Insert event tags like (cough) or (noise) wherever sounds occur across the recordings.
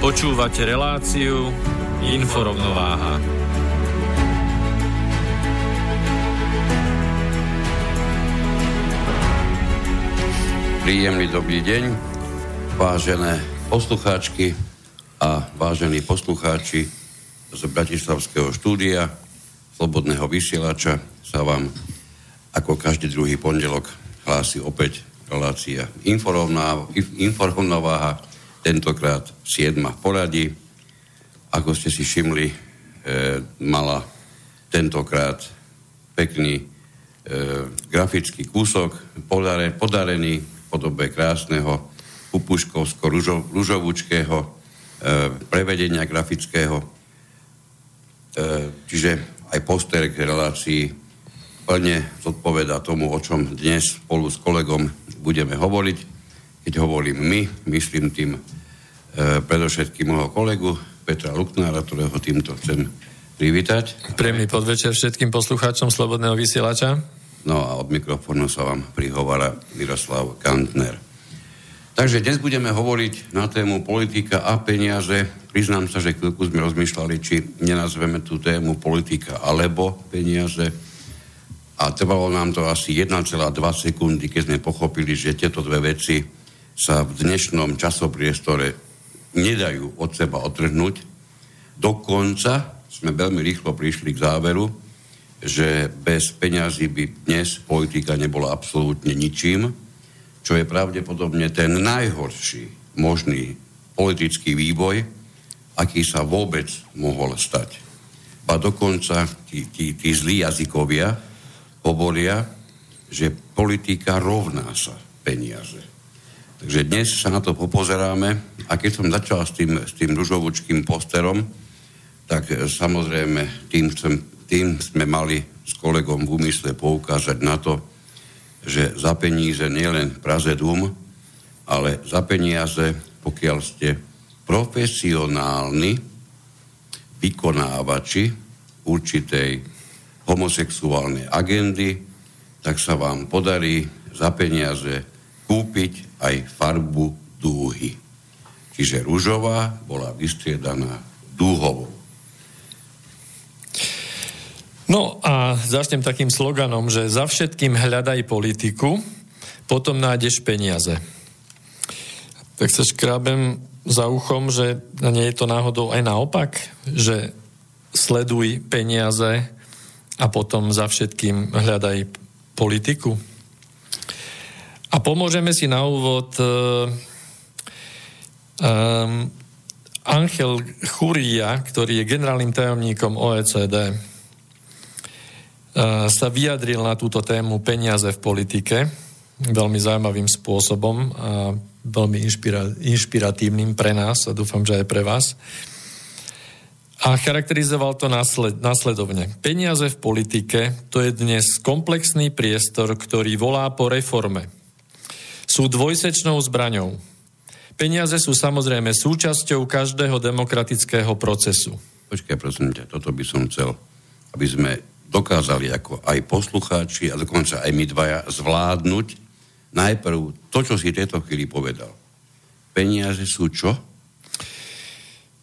Počúvate reláciu Inforovnováha. Príjemný dobrý deň, vážené poslucháčky a vážení poslucháči z Bratislavského štúdia Slobodného vysielača sa vám ako každý druhý pondelok hlási opäť relácia Inforovnováha tentokrát 7 v poradí. Ako ste si všimli, e, mala tentokrát pekný e, grafický kúsok podare, podarený v podobe krásneho pupuškovsko-ružovúčkého e, prevedenia grafického. E, čiže aj poster k relácii plne zodpoveda tomu, o čom dnes spolu s kolegom budeme hovoriť keď hovorím my, myslím tým e, predovšetkým môjho kolegu Petra Luknára, ktorého týmto chcem privítať. Príjemný podvečer všetkým poslucháčom Slobodného vysielača. No a od mikrofónu sa vám prihovára Miroslav Kantner. Takže dnes budeme hovoriť na tému politika a peniaze. Priznám sa, že chvíľku sme rozmýšľali, či nenazveme tú tému politika alebo peniaze. A trvalo nám to asi 1,2 sekundy, keď sme pochopili, že tieto dve veci sa v dnešnom časopriestore nedajú od seba otrhnúť. Dokonca sme veľmi rýchlo prišli k záveru, že bez peňazí by dnes politika nebola absolútne ničím, čo je pravdepodobne ten najhorší možný politický vývoj, aký sa vôbec mohol stať. A dokonca tí, tí, tí zlí jazykovia hovoria, že politika rovná sa peniaze. Takže dnes sa na to popozeráme. A keď som začal s tým, s tým ružovúčkým posterom, tak e, samozrejme tým, chcem, tým sme mali s kolegom v úmysle poukázať na to, že za peníze nielen Praze Dum, ale za peniaze, pokiaľ ste profesionálni vykonávači určitej homosexuálnej agendy, tak sa vám podarí za peniaze kúpiť aj farbu dúhy. Čiže rúžová bola vystriedaná dúhovou. No a začnem takým sloganom, že za všetkým hľadaj politiku, potom nájdeš peniaze. Tak sa škrábem za uchom, že nie je to náhodou aj naopak, že sleduj peniaze a potom za všetkým hľadaj politiku. A pomôžeme si na úvod um, Angel Churia, ktorý je generálnym tajomníkom OECD, uh, sa vyjadril na túto tému peniaze v politike veľmi zaujímavým spôsobom a veľmi inšpira- inšpiratívnym pre nás a dúfam, že aj pre vás. A charakterizoval to násled, následovne. Peniaze v politike to je dnes komplexný priestor, ktorý volá po reforme sú dvojsečnou zbraňou. Peniaze sú samozrejme súčasťou každého demokratického procesu. Počkaj, prosím ťa, toto by som chcel, aby sme dokázali ako aj poslucháči a dokonca aj my dvaja zvládnuť najprv to, čo si tieto chvíli povedal. Peniaze sú čo?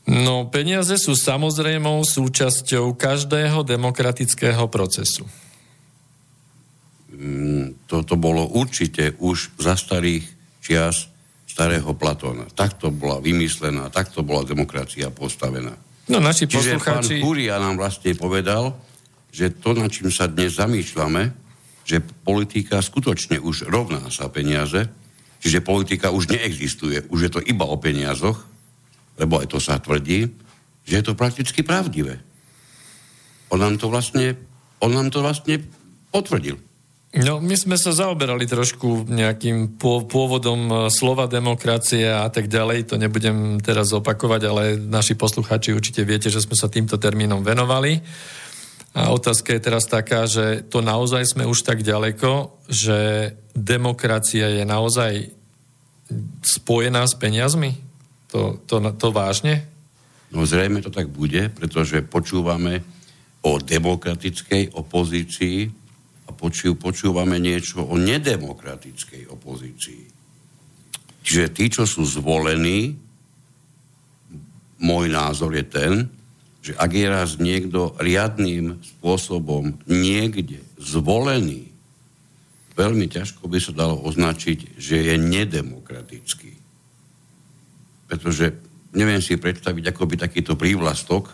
No, peniaze sú samozrejmou súčasťou každého demokratického procesu. Mm, to, to bolo určite už za starých čias starého Platóna. Takto bola vymyslená, takto bola demokracia postavená. No naši Čiže poslucháči... pán Kúria nám vlastne povedal, že to, na čím sa dnes zamýšľame, že politika skutočne už rovná sa peniaze, čiže politika už neexistuje, už je to iba o peniazoch, lebo aj to sa tvrdí, že je to prakticky pravdivé. On nám to vlastne, on nám to vlastne potvrdil. No, my sme sa zaoberali trošku nejakým pôvodom e, slova demokracie a tak ďalej. To nebudem teraz opakovať, ale naši posluchači určite viete, že sme sa týmto termínom venovali. A otázka je teraz taká, že to naozaj sme už tak ďaleko, že demokracia je naozaj spojená s peniazmi? To, to, to vážne? No zrejme to tak bude, pretože počúvame o demokratickej opozícii a poču, počúvame niečo o nedemokratickej opozícii. Čiže tí, čo sú zvolení, môj názor je ten, že ak je raz niekto riadným spôsobom niekde zvolený, veľmi ťažko by sa dalo označiť, že je nedemokratický. Pretože neviem si predstaviť, ako by takýto prívlastok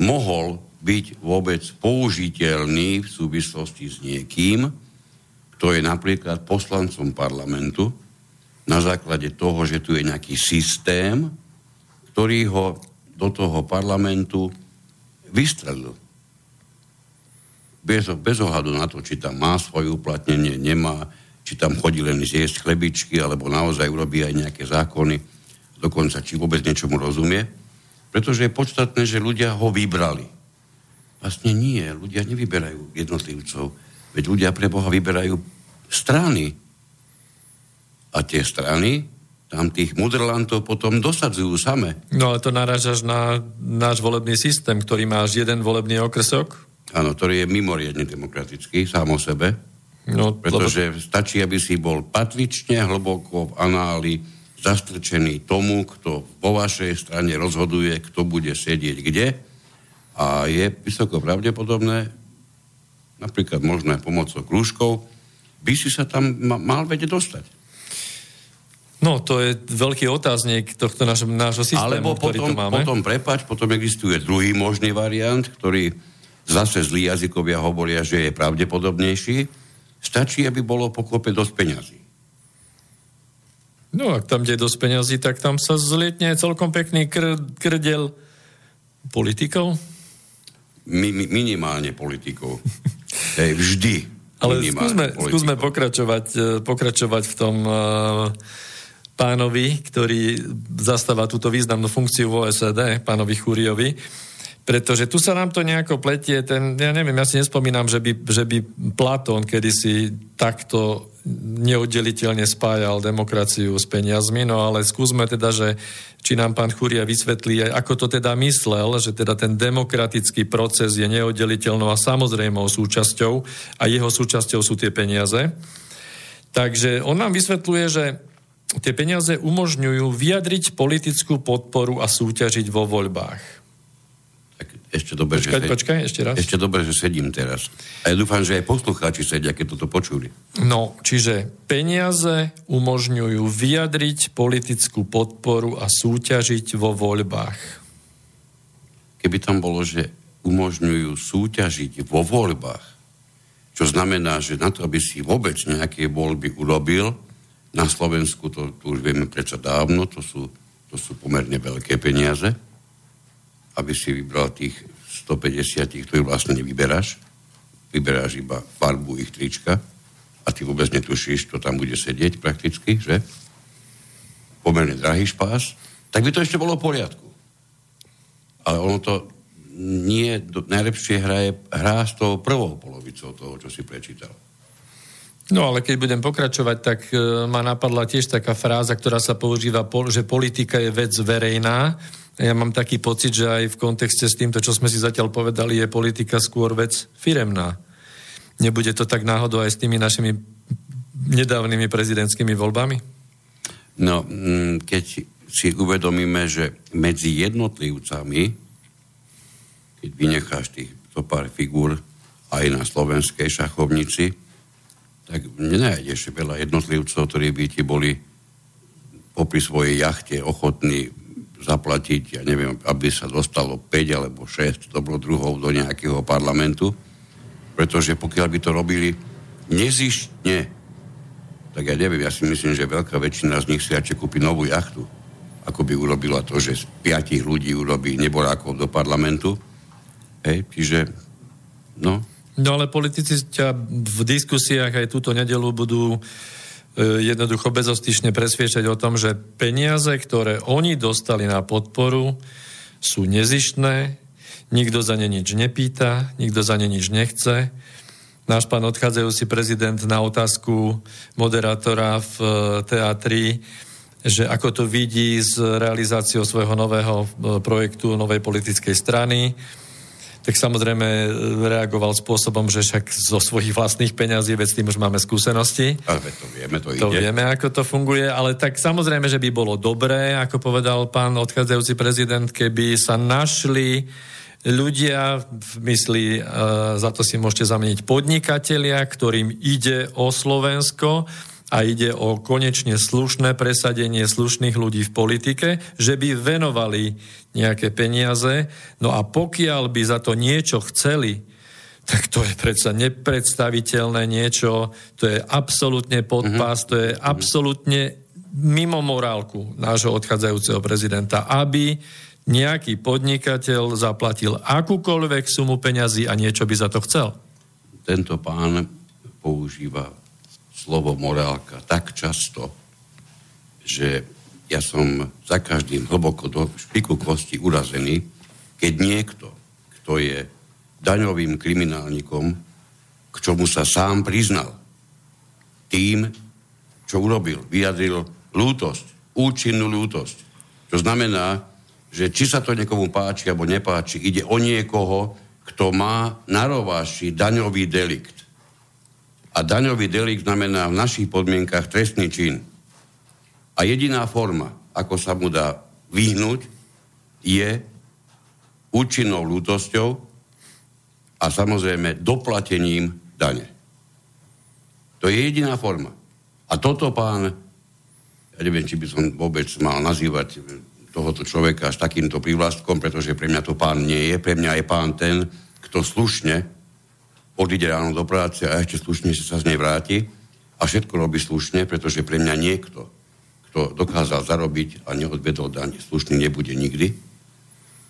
mohol byť vôbec použiteľný v súvislosti s niekým, kto je napríklad poslancom parlamentu, na základe toho, že tu je nejaký systém, ktorý ho do toho parlamentu vystrelil. Bez, bez ohľadu na to, či tam má svoje uplatnenie, nemá, či tam chodí len zjesť chlebičky, alebo naozaj urobí aj nejaké zákony, dokonca či vôbec niečomu rozumie. Pretože je podstatné, že ľudia ho vybrali Vlastne nie, ľudia nevyberajú jednotlivcov, veď ľudia pre Boha vyberajú strany. A tie strany tam tých mudrlantov potom dosadzujú same. No ale to narážaš na náš volebný systém, ktorý má až jeden volebný okresok? Áno, ktorý je mimoriadne demokratický, sám o sebe. No, pretože lebo... stačí, aby si bol patrične hlboko v análi zastrčený tomu, kto vo vašej strane rozhoduje, kto bude sedieť kde a je vysoko pravdepodobné, napríklad možné pomocou krúžkov, by si sa tam mal vedieť dostať. No, to je veľký otáznik tohto nášho, nášho systému, Alebo ktorý potom, máme. potom, prepač, potom existuje druhý možný variant, ktorý zase zlí jazykovia hovoria, že je pravdepodobnejší. Stačí, aby bolo pokope dosť peňazí. No, ak tam je dosť peňazí, tak tam sa zlietne celkom pekný kr- krdel politikov mi, mi, minimálne politikov. (laughs) Hej, vždy. Ale skúsme, skúsme pokračovať, e, pokračovať v tom uh, pánovi, ktorý zastáva túto významnú funkciu v OSD, pánovi Chúriovi. Pretože tu sa nám to nejako pletie, ten, ja neviem, ja si nespomínam, že by, že by Platón kedysi takto neoddeliteľne spájal demokraciu s peniazmi, no ale skúsme teda, že či nám pán Chúria vysvetlí, ako to teda myslel, že teda ten demokratický proces je neoddeliteľnou a samozrejmou súčasťou a jeho súčasťou sú tie peniaze. Takže on nám vysvetľuje, že tie peniaze umožňujú vyjadriť politickú podporu a súťažiť vo voľbách. Ešte dobre, počkaj, že počkaj, ešte raz. Ešte dobre, že sedím teraz. A ja dúfam, že aj poslucháči sedia, keď toto počuli. No, čiže peniaze umožňujú vyjadriť politickú podporu a súťažiť vo voľbách. Keby tam bolo, že umožňujú súťažiť vo voľbách, čo znamená, že na to, aby si vôbec nejaké voľby urobil, na Slovensku to, to už vieme predsa dávno, to sú, to sú pomerne veľké peniaze, aby si vybral tých 150, ktorých vlastne nevyberáš. Vyberáš iba farbu ich trička a ty vôbec netušíš, kto tam bude sedieť prakticky, že? Pomerne drahý špás. Tak by to ešte bolo v poriadku. Ale ono to nie do, najlepšie hraje, hrá s tou prvou polovicou toho, čo si prečítal. No ale keď budem pokračovať, tak e, ma napadla tiež taká fráza, ktorá sa používa, že politika je vec verejná ja mám taký pocit, že aj v kontexte s týmto, čo sme si zatiaľ povedali, je politika skôr vec firemná. Nebude to tak náhodou aj s tými našimi nedávnymi prezidentskými voľbami? No, mm, keď si uvedomíme, že medzi jednotlivcami, keď vynecháš tých to pár figúr aj na slovenskej šachovnici, tak nenájdeš veľa jednotlivcov, ktorí by ti boli popri svojej jachte ochotný zaplatiť, ja neviem, aby sa dostalo 5 alebo 6 dobrodruhov do nejakého parlamentu, pretože pokiaľ by to robili nezištne, tak ja neviem, ja si myslím, že veľká väčšina z nich si radšej kúpi novú jachtu, ako by urobila to, že z piatich ľudí urobí neborákov do parlamentu. Hej, čiže, no. No ale politici ťa v diskusiách aj túto nedelu budú jednoducho bezostyšne presviečať o tom, že peniaze, ktoré oni dostali na podporu, sú nezištné, nikto za ne nič nepýta, nikto za ne nič nechce. Náš pán odchádzajúci prezident na otázku moderátora v e, teatri že ako to vidí s realizáciou svojho nového e, projektu, novej politickej strany, tak samozrejme e, reagoval spôsobom, že však zo svojich vlastných peňazí, veď s tým už máme skúsenosti. Ale to vieme, to, to ide. vieme, ako to funguje, ale tak samozrejme, že by bolo dobré, ako povedal pán odchádzajúci prezident, keby sa našli ľudia, v mysli, e, za to si môžete zameniť podnikatelia, ktorým ide o Slovensko, a ide o konečne slušné presadenie slušných ľudí v politike, že by venovali nejaké peniaze, no a pokiaľ by za to niečo chceli, tak to je predsa nepredstaviteľné niečo, to je absolútne podpás, to je absolútne mimo morálku nášho odchádzajúceho prezidenta, aby nejaký podnikateľ zaplatil akúkoľvek sumu peňazí a niečo by za to chcel. Tento pán používa slovo morálka tak často, že ja som za každým hlboko do špiku kosti urazený, keď niekto, kto je daňovým kriminálnikom, k čomu sa sám priznal, tým, čo urobil, vyjadril lútosť, účinnú lútosť. To znamená, že či sa to niekomu páči alebo nepáči, ide o niekoho, kto má na rováši daňový delikt. A daňový delikt znamená v našich podmienkach trestný čin. A jediná forma, ako sa mu dá vyhnúť, je účinnou lútosťou a samozrejme doplatením dane. To je jediná forma. A toto pán, ja neviem, či by som vôbec mal nazývať tohoto človeka s takýmto prívlastkom, pretože pre mňa to pán nie je. Pre mňa je pán ten, kto slušne odíde ráno do práce a ešte slušne sa z nej vráti a všetko robí slušne, pretože pre mňa niekto, kto dokázal zarobiť a neodvedol daň, slušný nebude nikdy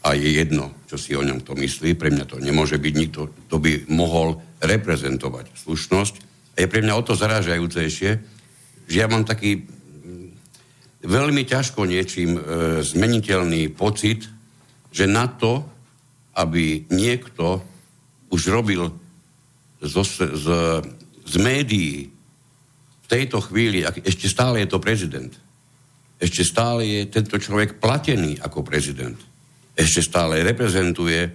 a je jedno, čo si o ňom to myslí. Pre mňa to nemôže byť nikto, kto by mohol reprezentovať slušnosť. A je pre mňa o to zarážajúcejšie, že ja mám taký mm, veľmi ťažko niečím e, zmeniteľný pocit, že na to, aby niekto už robil z, z, z médií v tejto chvíli, ešte stále je to prezident, ešte stále je tento človek platený ako prezident, ešte stále reprezentuje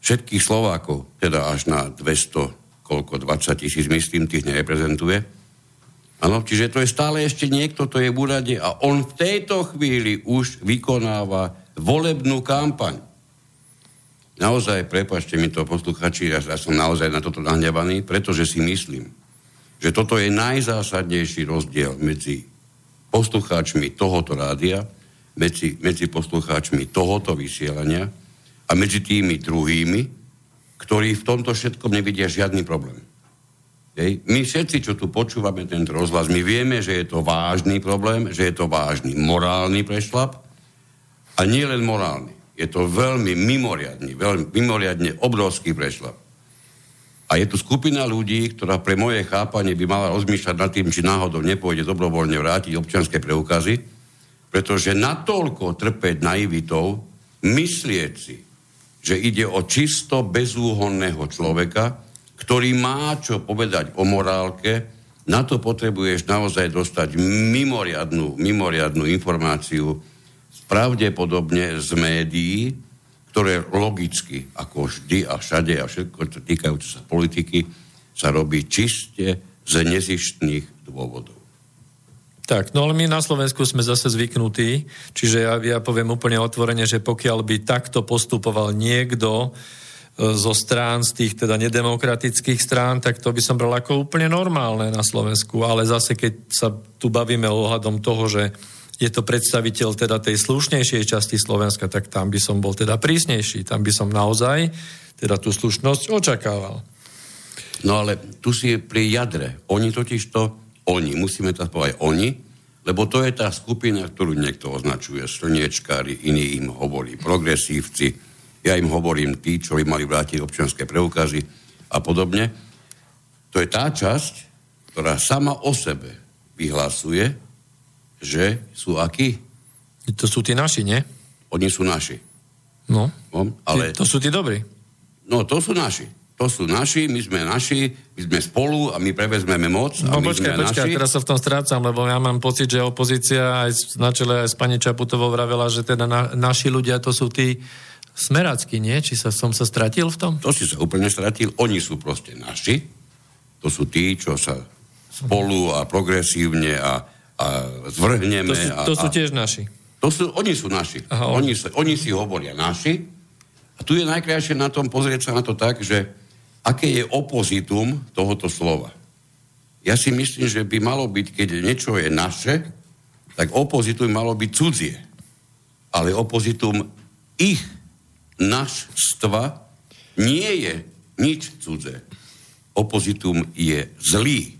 všetkých Slovákov, teda až na 200, koľko, 20 tisíc, myslím, tých nereprezentuje. Ano, čiže to je stále ešte niekto, to je v úrade a on v tejto chvíli už vykonáva volebnú kampaň. Naozaj, prepačte mi to posluchači, ja, ja som naozaj na toto nahnevaný, pretože si myslím, že toto je najzásadnejší rozdiel medzi poslucháčmi tohoto rádia, medzi, medzi poslucháčmi tohoto vysielania a medzi tými druhými, ktorí v tomto všetkom nevidia žiadny problém. Hej. My všetci, čo tu počúvame tento rozhlas, my vieme, že je to vážny problém, že je to vážny morálny prešlap a nie len morálny. Je to veľmi mimoriadný, veľmi mimoriadne obrovský prešlap. A je tu skupina ľudí, ktorá pre moje chápanie by mala rozmýšľať nad tým, či náhodou nepôjde dobrovoľne vrátiť občianské preukazy, pretože natoľko trpeť naivitou, myslieť si, že ide o čisto bezúhonného človeka, ktorý má čo povedať o morálke, na to potrebuješ naozaj dostať mimoriadnú, mimoriadnú informáciu pravdepodobne z médií, ktoré logicky, ako vždy a všade a všetko, čo týkajúce sa politiky, sa robí čiste z nezištných dôvodov. Tak, no ale my na Slovensku sme zase zvyknutí, čiže ja, ja poviem úplne otvorene, že pokiaľ by takto postupoval niekto e, zo strán, z tých teda nedemokratických strán, tak to by som bral ako úplne normálne na Slovensku, ale zase keď sa tu bavíme ohľadom toho, že je to predstaviteľ teda tej slušnejšej časti Slovenska, tak tam by som bol teda prísnejší. Tam by som naozaj teda tú slušnosť očakával. No ale tu si pri jadre. Oni totiž to, oni, musíme to povedať oni, lebo to je tá skupina, ktorú niekto označuje slniečkári, iný im hovorí progresívci, ja im hovorím tí, čo by mali vrátiť občianské preukazy a podobne. To je tá časť, ktorá sama o sebe vyhlasuje, že sú akí? To sú tí naši, nie? Oni sú naši. No, no ale... to sú tí dobrí. No, to sú naši. To sú naši, my sme naši, my sme spolu a my prevezmeme moc. A no my počkaj, sme počkaj, naši. teraz sa v tom strácam, lebo ja mám pocit, že opozícia aj na čele aj s pani Čaputovou vravela, že teda na, naši ľudia to sú tí smerácky, nie? Či sa, som sa stratil v tom? To si sa úplne stratil. Oni sú proste naši. To sú tí, čo sa spolu a progresívne a, a zvrhneme. To sú, to a, sú tiež naši. To sú, oni sú naši. Aha, oni, sa, oni si hovoria naši. A tu je najkrajšie na tom pozrieť sa na to tak, že aké je opozitum tohoto slova. Ja si myslím, že by malo byť, keď niečo je naše, tak opozitum malo byť cudzie. Ale opozitum ich našstva nie je nič cudzé. Opozitum je zlý.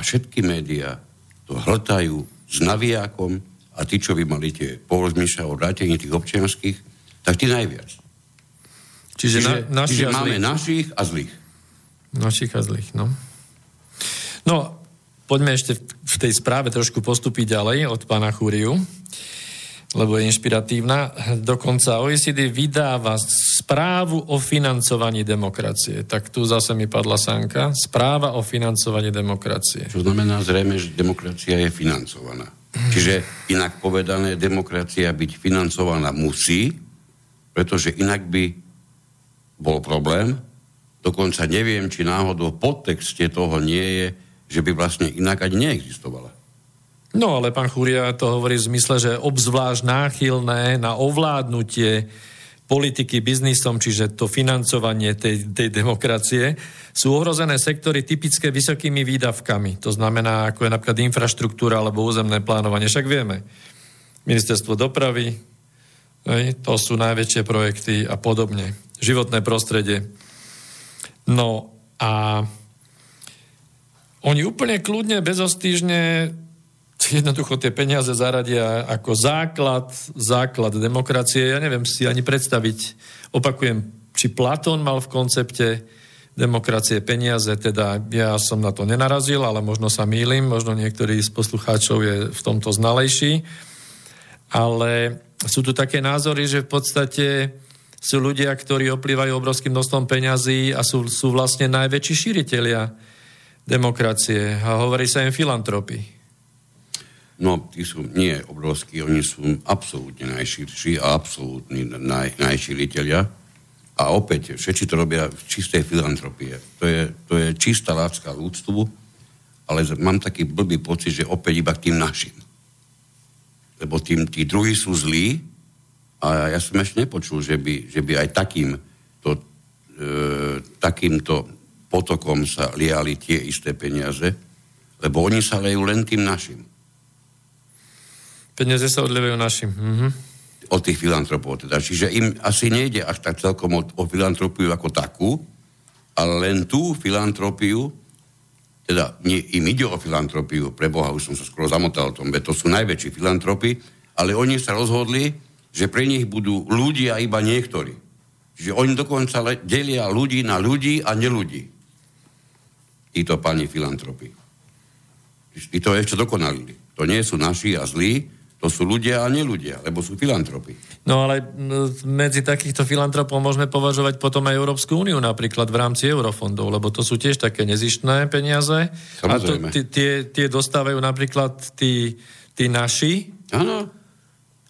A všetky médiá to hltajú s navijákom a tí, čo by mali tie porozmýšľať o vrátení tých občianských, tak tí najviac. Čiže, čiže, na, čiže a máme zlých. našich a zlých. Našich a zlých, no. No, poďme ešte v tej správe trošku postúpiť ďalej od pána Chúriu, lebo je inšpiratívna. Dokonca OECD vydáva správu o financovaní demokracie. Tak tu zase mi padla sánka. Správa o financovaní demokracie. Čo znamená zrejme, že demokracia je financovaná. Čiže inak povedané, demokracia byť financovaná musí, pretože inak by bol problém. Dokonca neviem, či náhodou podtexte toho nie je, že by vlastne inak ani neexistovala. No ale pán Chúria to hovorí v zmysle, že obzvlášť náchylné na ovládnutie politiky biznisom, čiže to financovanie tej, tej demokracie, sú ohrozené sektory typické vysokými výdavkami. To znamená, ako je napríklad infraštruktúra alebo územné plánovanie. Však vieme, ministerstvo dopravy, to sú najväčšie projekty a podobne životné prostredie. No a oni úplne kľudne, bezostížne (laughs) jednoducho tie peniaze zaradia ako základ, základ demokracie. Ja neviem si ani predstaviť, opakujem, či Platón mal v koncepte demokracie peniaze, teda ja som na to nenarazil, ale možno sa mýlim, možno niektorý z poslucháčov je v tomto znalejší. Ale sú tu také názory, že v podstate sú ľudia, ktorí oplývajú obrovským množstvom peňazí a sú, sú vlastne najväčší šíriteľia demokracie. A hovorí sa im filantropy. No, tí sú nie obrovskí, oni sú absolútne najširší a absolútni naj, najšíriteľia. A opäť, všetci to robia v čistej filantropie. To je, to je čistá lácka ľudstvu, ale mám taký blbý pocit, že opäť iba k tým našim. Lebo tým, tí druhí sú zlí, a ja som ešte nepočul, že by, že by aj takým to, e, takýmto potokom sa liali tie isté peniaze, lebo oni sa lejú len tým našim. Peniaze sa odlevajú našim. Mhm. Od tých filantropov teda. Čiže im asi nejde až tak celkom o, o filantropiu ako takú, ale len tú filantropiu, teda nie, im ide o filantropiu, pre Boha, už som sa skoro zamotal o tom, to sú najväčší filantropy, ale oni sa rozhodli, že pre nich budú ľudia iba niektorí. Čiže oni dokonca le- delia ľudí na ľudí a neľudí. Títo pani filantropy. Tí to ešte dokonalili. To nie sú naši a zlí, to sú ľudia a neľudia, lebo sú filantropy. No ale medzi takýchto filantropov môžeme považovať potom aj Európsku úniu napríklad v rámci eurofondov, lebo to sú tiež také nezištné peniaze. Samozrejme. A to, tie, tie dostávajú napríklad tí, tí naši. Áno,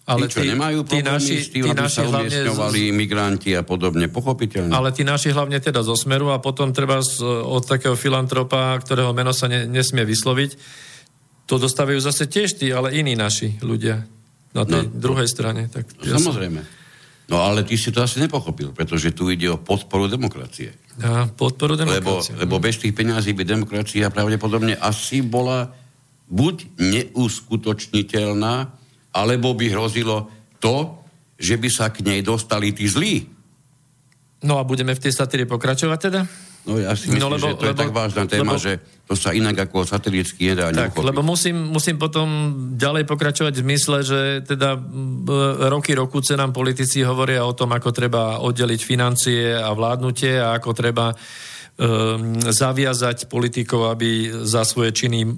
ale tí, čo tí, nemajú tí naši, s tým, tí aby naši sa umiestňovali z... migranti a podobne, pochopiteľne. Ale tí naši hlavne teda zo Smeru a potom treba z, od takého filantropa, ktorého meno sa ne, nesmie vysloviť, to dostávajú zase tiež tí, ale iní naši ľudia na tej no, druhej strane. Tak no, ja samozrejme. No ale ty si to asi nepochopil, pretože tu ide o podporu demokracie. Ja, podporu demokracie. Lebo, lebo bez tých peňazí by demokracia pravdepodobne asi bola buď neuskutočniteľná, alebo by hrozilo to, že by sa k nej dostali tí zlí. No a budeme v tej satíre pokračovať teda? No ja si myslím, no, lebo, že to lebo, je tak vážna téma, lebo, že to sa inak ako satiricky nedá Tak, neuchopiť. lebo musím, musím potom ďalej pokračovať v zmysle, že teda roky rokuce nám politici hovoria o tom, ako treba oddeliť financie a vládnutie a ako treba um, zaviazať politikov, aby za svoje činy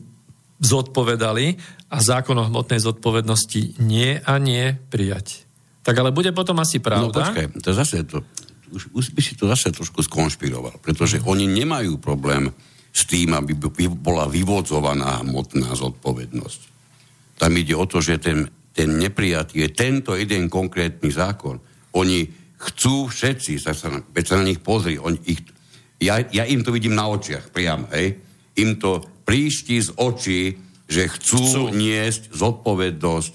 zodpovedali a zákon o hmotnej zodpovednosti nie a nie prijať. Tak ale bude potom asi pravda. No počkaj, to zase to, už, už by si to zase trošku skonšpiroval, pretože oni nemajú problém s tým, aby bola vyvodzovaná hmotná zodpovednosť. Tam ide o to, že ten, ten neprijatý je tento jeden konkrétny zákon. Oni chcú všetci, sa, sa, sa na nich pozri, oni ich, ja, ja im to vidím na očiach priam, hej, im to príšti z očí, že chcú, chcú. niesť zodpovednosť.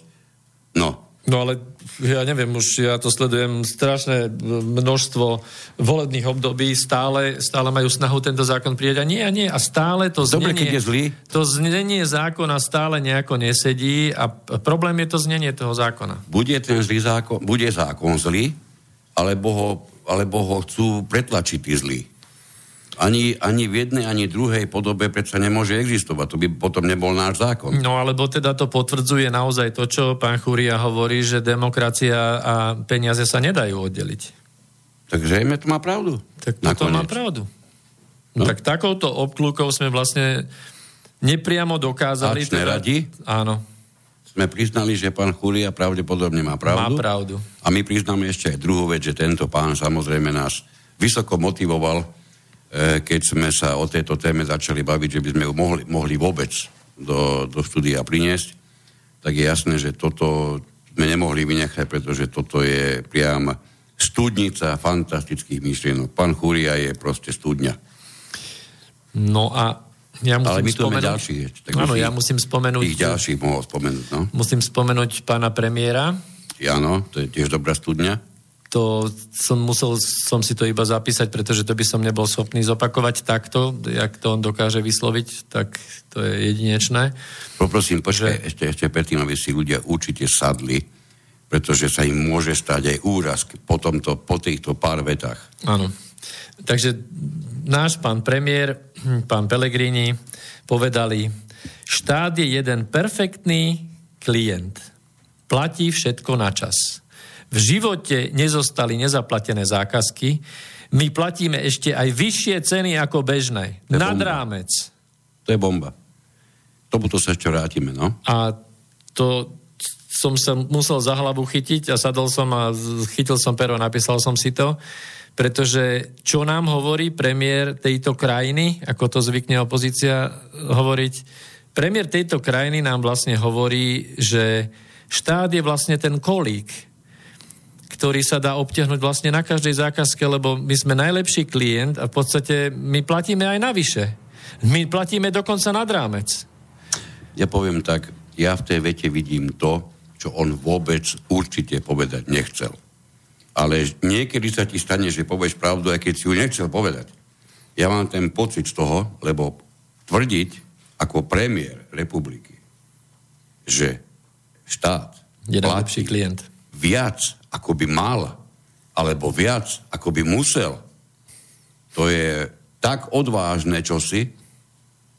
No, ale ja neviem, už ja to sledujem strašné množstvo volebných období, stále, stále majú snahu tento zákon prijať a nie a nie. A stále to Dobre, znenie, keď je zlý. to znenie zákona stále nejako nesedí a problém je to znenie toho zákona. Bude ten zlý zákon, bude zákon zlý, alebo ho, alebo ho chcú pretlačiť tí zlí ani, ani v jednej, ani druhej podobe predsa nemôže existovať. To by potom nebol náš zákon. No alebo teda to potvrdzuje naozaj to, čo pán Chúria hovorí, že demokracia a peniaze sa nedajú oddeliť. Tak zrejme to má pravdu. Tak to má pravdu. No? Tak takouto obklúkou sme vlastne nepriamo dokázali... A teda... radi? Áno. Sme priznali, že pán Chúria pravdepodobne má pravdu. Má pravdu. A my priznáme ešte aj druhú vec, že tento pán samozrejme nás vysoko motivoval keď sme sa o tejto téme začali baviť, že by sme ju mohli, mohli vôbec do, do štúdia priniesť, tak je jasné, že toto sme nemohli vynechať, pretože toto je priam studnica fantastických myšlienok. Pán Chúria je proste studňa. No a ja musím Ale my tu spomenúť... ďalších. Tak áno, ja musím spomenúť... Tých ďalších mohol spomenúť, no. Musím spomenúť pána premiéra. Áno, to je tiež dobrá studňa to som musel som si to iba zapísať, pretože to by som nebol schopný zopakovať takto, jak to on dokáže vysloviť, tak to je jedinečné. Poprosím, počkaj, že... ešte, ešte predtým, aby si ľudia určite sadli, pretože sa im môže stať aj úraz po, tomto, po týchto pár vetách. Áno. Takže náš pán premiér, pán Pellegrini povedali, štát je jeden perfektný klient. Platí všetko na čas v živote nezostali nezaplatené zákazky, my platíme ešte aj vyššie ceny ako bežné. Nad rámec. To je bomba. Tomuto sa ešte vrátime, no. A to som sa musel za hlavu chytiť a sadol som a chytil som pero, napísal som si to, pretože čo nám hovorí premiér tejto krajiny, ako to zvykne opozícia hovoriť, premiér tejto krajiny nám vlastne hovorí, že štát je vlastne ten kolík, ktorý sa dá obtiahnuť vlastne na každej zákazke, lebo my sme najlepší klient a v podstate my platíme aj navyše. My platíme dokonca nad rámec. Ja poviem tak, ja v tej vete vidím to, čo on vôbec určite povedať nechcel. Ale niekedy sa ti stane, že povieš pravdu, aj keď si ju nechcel povedať. Ja mám ten pocit z toho, lebo tvrdiť ako premiér republiky, že štát je najlepší klient viac, ako by mal, alebo viac, ako by musel, to je tak odvážne čosi,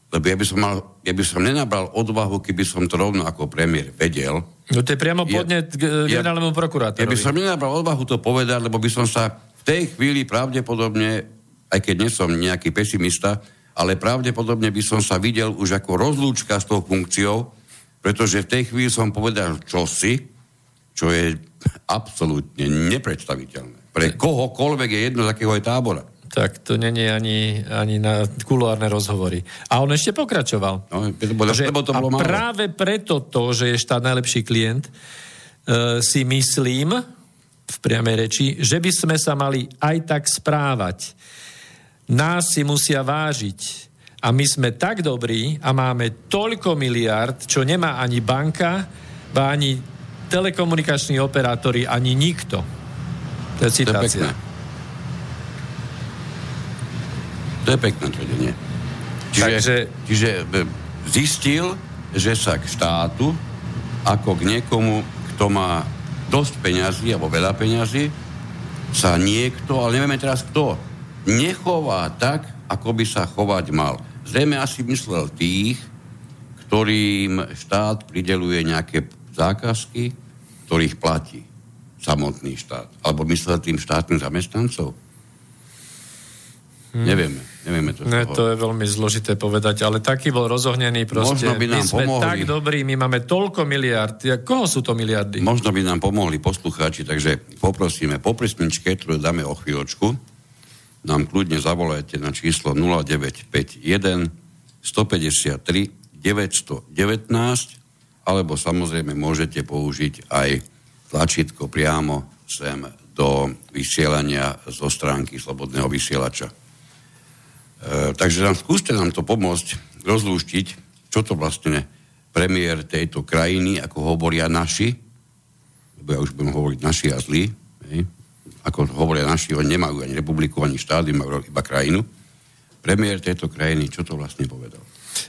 lebo ja by som, mal, ja by som nenabral odvahu, keby som to rovno ako premiér vedel. No to je priamo podnet ja, generálnemu prokurátorovi. Ja by som nenabral odvahu to povedať, lebo by som sa v tej chvíli pravdepodobne, aj keď nie som nejaký pesimista, ale pravdepodobne by som sa videl už ako rozlúčka s tou funkciou, pretože v tej chvíli som povedal čosi, čo je absolútne nepredstaviteľné. Pre kohokoľvek je jedno, z akého je tábora. Tak to není ani, ani na kuloárne rozhovory. A on ešte pokračoval. No, lebo, že, lebo to bolo a práve preto to, že je štát najlepší klient, e, si myslím v priamej reči, že by sme sa mali aj tak správať. Nás si musia vážiť. A my sme tak dobrí a máme toľko miliard, čo nemá ani banka, ani telekomunikační operátori, ani nikto. To je citácia. To je pekné tvrdenie. Čiže, Takže... čiže e, zistil, že sa k štátu, ako k niekomu, kto má dosť peňazí, alebo veľa peňazí, sa niekto, ale nevieme teraz kto, nechová tak, ako by sa chovať mal. Zrejme asi myslel tých, ktorým štát prideluje nejaké zákazky, ktorých platí samotný štát. Alebo myslel tým štátnym zamestnancov. Hmm. Nevieme. Nevieme to. Ne, to je veľmi zložité povedať, ale taký bol rozohnený proste. Možno by nám my sme pomohli. tak dobrí, my máme toľko miliard. Koho sú to miliardy? Možno by nám pomohli poslucháči, takže poprosíme po presmičke, ktorú dáme o chvíľočku, nám kľudne zavolajte na číslo 0951 153 919 alebo samozrejme môžete použiť aj tlačítko priamo sem do vysielania zo stránky Slobodného vysielača. E, takže nám skúste nám to pomôcť rozlúštiť, čo to vlastne premiér tejto krajiny, ako hovoria naši, lebo ja už budem hovoriť naši a zlí, hej, ako hovoria naši, oni nemajú ani republiku, ani štát, majú iba krajinu. Premiér tejto krajiny, čo to vlastne povedal?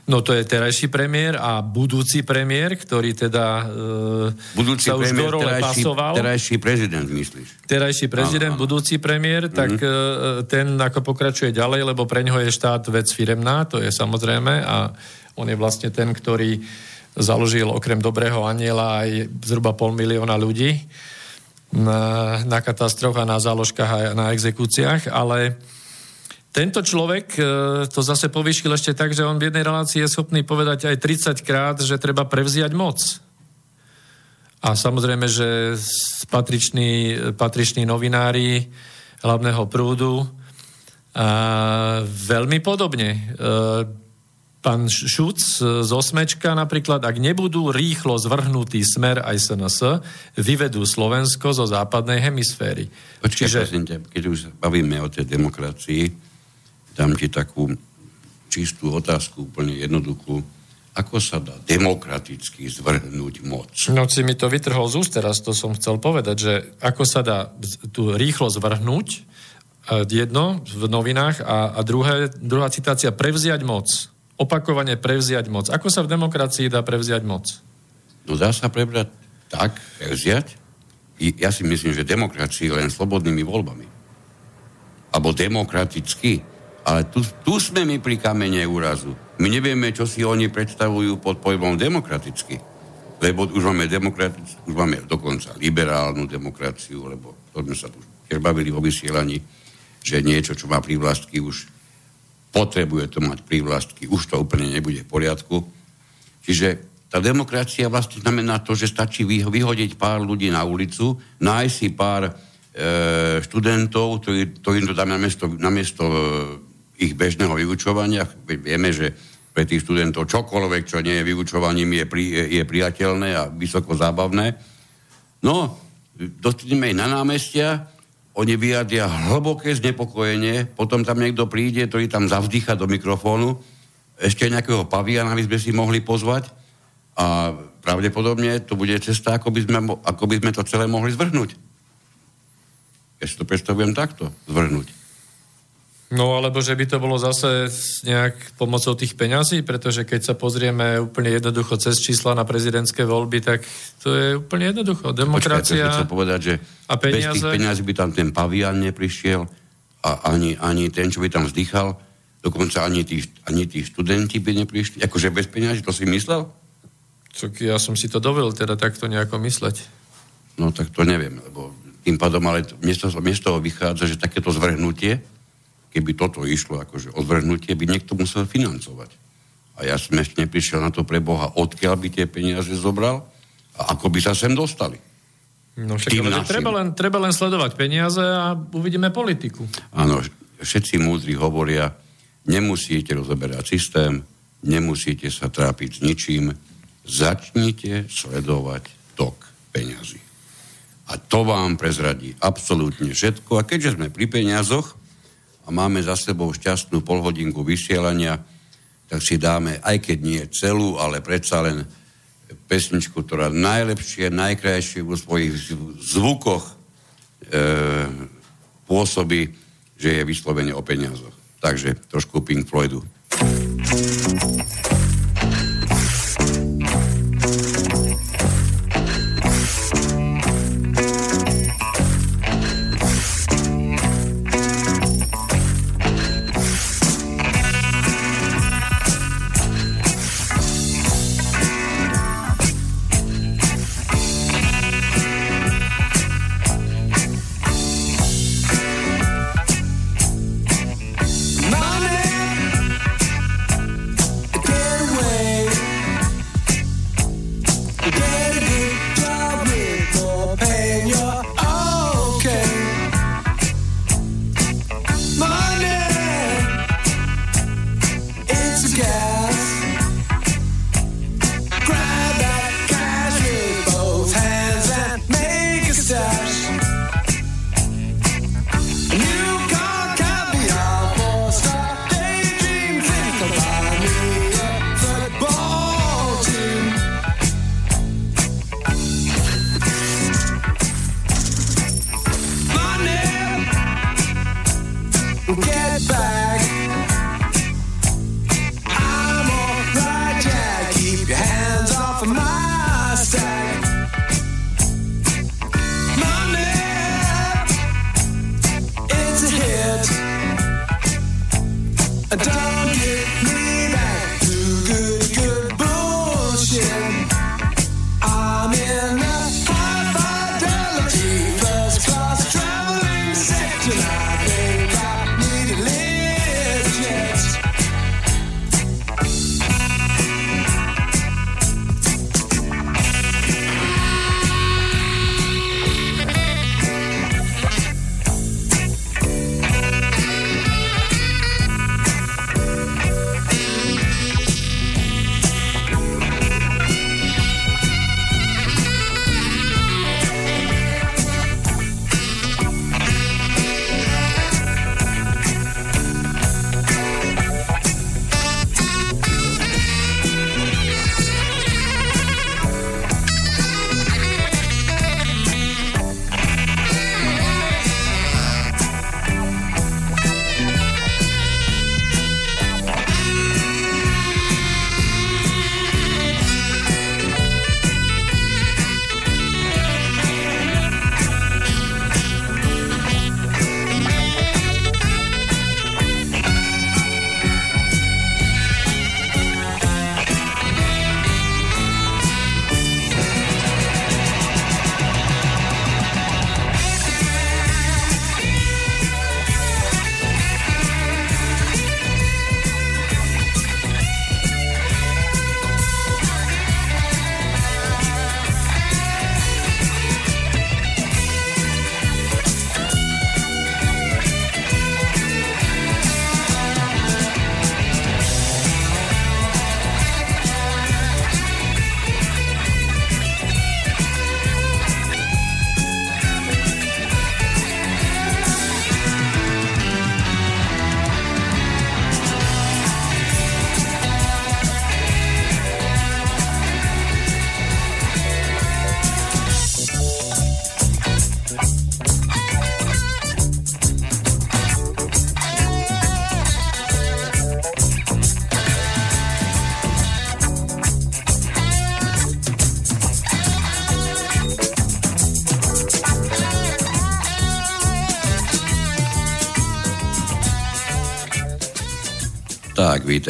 No to je terajší premiér a budúci premiér, ktorý teda e, budúci sa už premiér, do role terajší, pasoval. Terajší prezident, myslíš? Terajší prezident, áno, budúci premiér, tak mm-hmm. e, ten ako pokračuje ďalej, lebo pre ňoho je štát vec firemná, to je samozrejme a on je vlastne ten, ktorý založil okrem dobrého aniela aj zhruba pol milióna ľudí na, na katastroch a na záložkách a na exekúciách, ale tento človek e, to zase povýšil ešte tak, že on v jednej relácii je schopný povedať aj 30 krát, že treba prevziať moc. A samozrejme, že patriční, patriční novinári hlavného prúdu a veľmi podobne. E, pán Šuc z Osmečka napríklad, ak nebudú rýchlo zvrhnutý smer aj SNS, vyvedú Slovensko zo západnej hemisféry. Počkej, Čiže... prosím ťa, keď už bavíme o tej demokracii, dám ti takú čistú otázku, úplne jednoduchú. Ako sa dá demokraticky zvrhnúť moc? No si mi to vytrhol z úst teraz, to som chcel povedať, že ako sa dá tu rýchlo zvrhnúť, e, jedno v novinách a, a druhé, druhá citácia, prevziať moc. Opakovane prevziať moc. Ako sa v demokracii dá prevziať moc? No dá sa prebrať tak, prevziať. Ja si myslím, že demokracii len slobodnými voľbami. Alebo demokraticky ale tu, tu sme my pri kamene úrazu. My nevieme, čo si oni predstavujú pod pojmom demokraticky. Lebo už máme demokratickú, už máme dokonca liberálnu demokraciu, lebo to sme sa tu tiež bavili o vysielaní, že niečo, čo má prívlastky, už potrebuje to mať prívlastky, už to úplne nebude v poriadku. Čiže tá demokracia vlastne znamená to, že stačí vyhodiť pár ľudí na ulicu, nájsť si pár e, študentov, ktorí to tam namiesto, namiesto e, ich bežného vyučovania. Vieme, že pre tých študentov čokoľvek, čo nie je vyučovaním, je, pri, je priateľné a vysoko zábavné. No, dostaneme ich na námestia, oni vyjadia hlboké znepokojenie, potom tam niekto príde, ktorý tam zavzdycha do mikrofónu, ešte nejakého paviana by sme si mohli pozvať a pravdepodobne to bude cesta, ako by sme, ako by sme to celé mohli zvrhnúť. Ja si to predstavujem takto, zvrhnúť. No alebo že by to bolo zase nejak pomocou tých peňazí, pretože keď sa pozrieme úplne jednoducho cez čísla na prezidentské voľby, tak to je úplne jednoducho. Demokracia Počkaj, povedať, že a peniaze... bez tých peňazí by tam ten pavian neprišiel a ani, ani ten, čo by tam vzdychal, dokonca ani tí, ani tí študenti by neprišli. Akože bez peňazí, to si myslel? Tak ja som si to dovolil teda takto nejako mysleť. No tak to neviem, lebo tým pádom, ale miesto, miesto toho vychádza, že takéto zvrhnutie keby toto išlo akože odvrhnutie, by niekto musel financovať. A ja som ešte neprišiel na to pre Boha, odkiaľ by tie peniaze zobral a ako by sa sem dostali. No však, ale treba len, treba len sledovať peniaze a uvidíme politiku. Áno, všetci múdri hovoria, nemusíte rozoberať systém, nemusíte sa trápiť s ničím, začnite sledovať tok peňazí. A to vám prezradí absolútne všetko. A keďže sme pri peniazoch, máme za sebou šťastnú polhodinku vysielania, tak si dáme, aj keď nie celú, ale predsa len pesničku, ktorá najlepšie, najkrajšie vo svojich zvukoch e, pôsobí, že je vyslovene o peniazoch. Takže trošku Pink Floydu.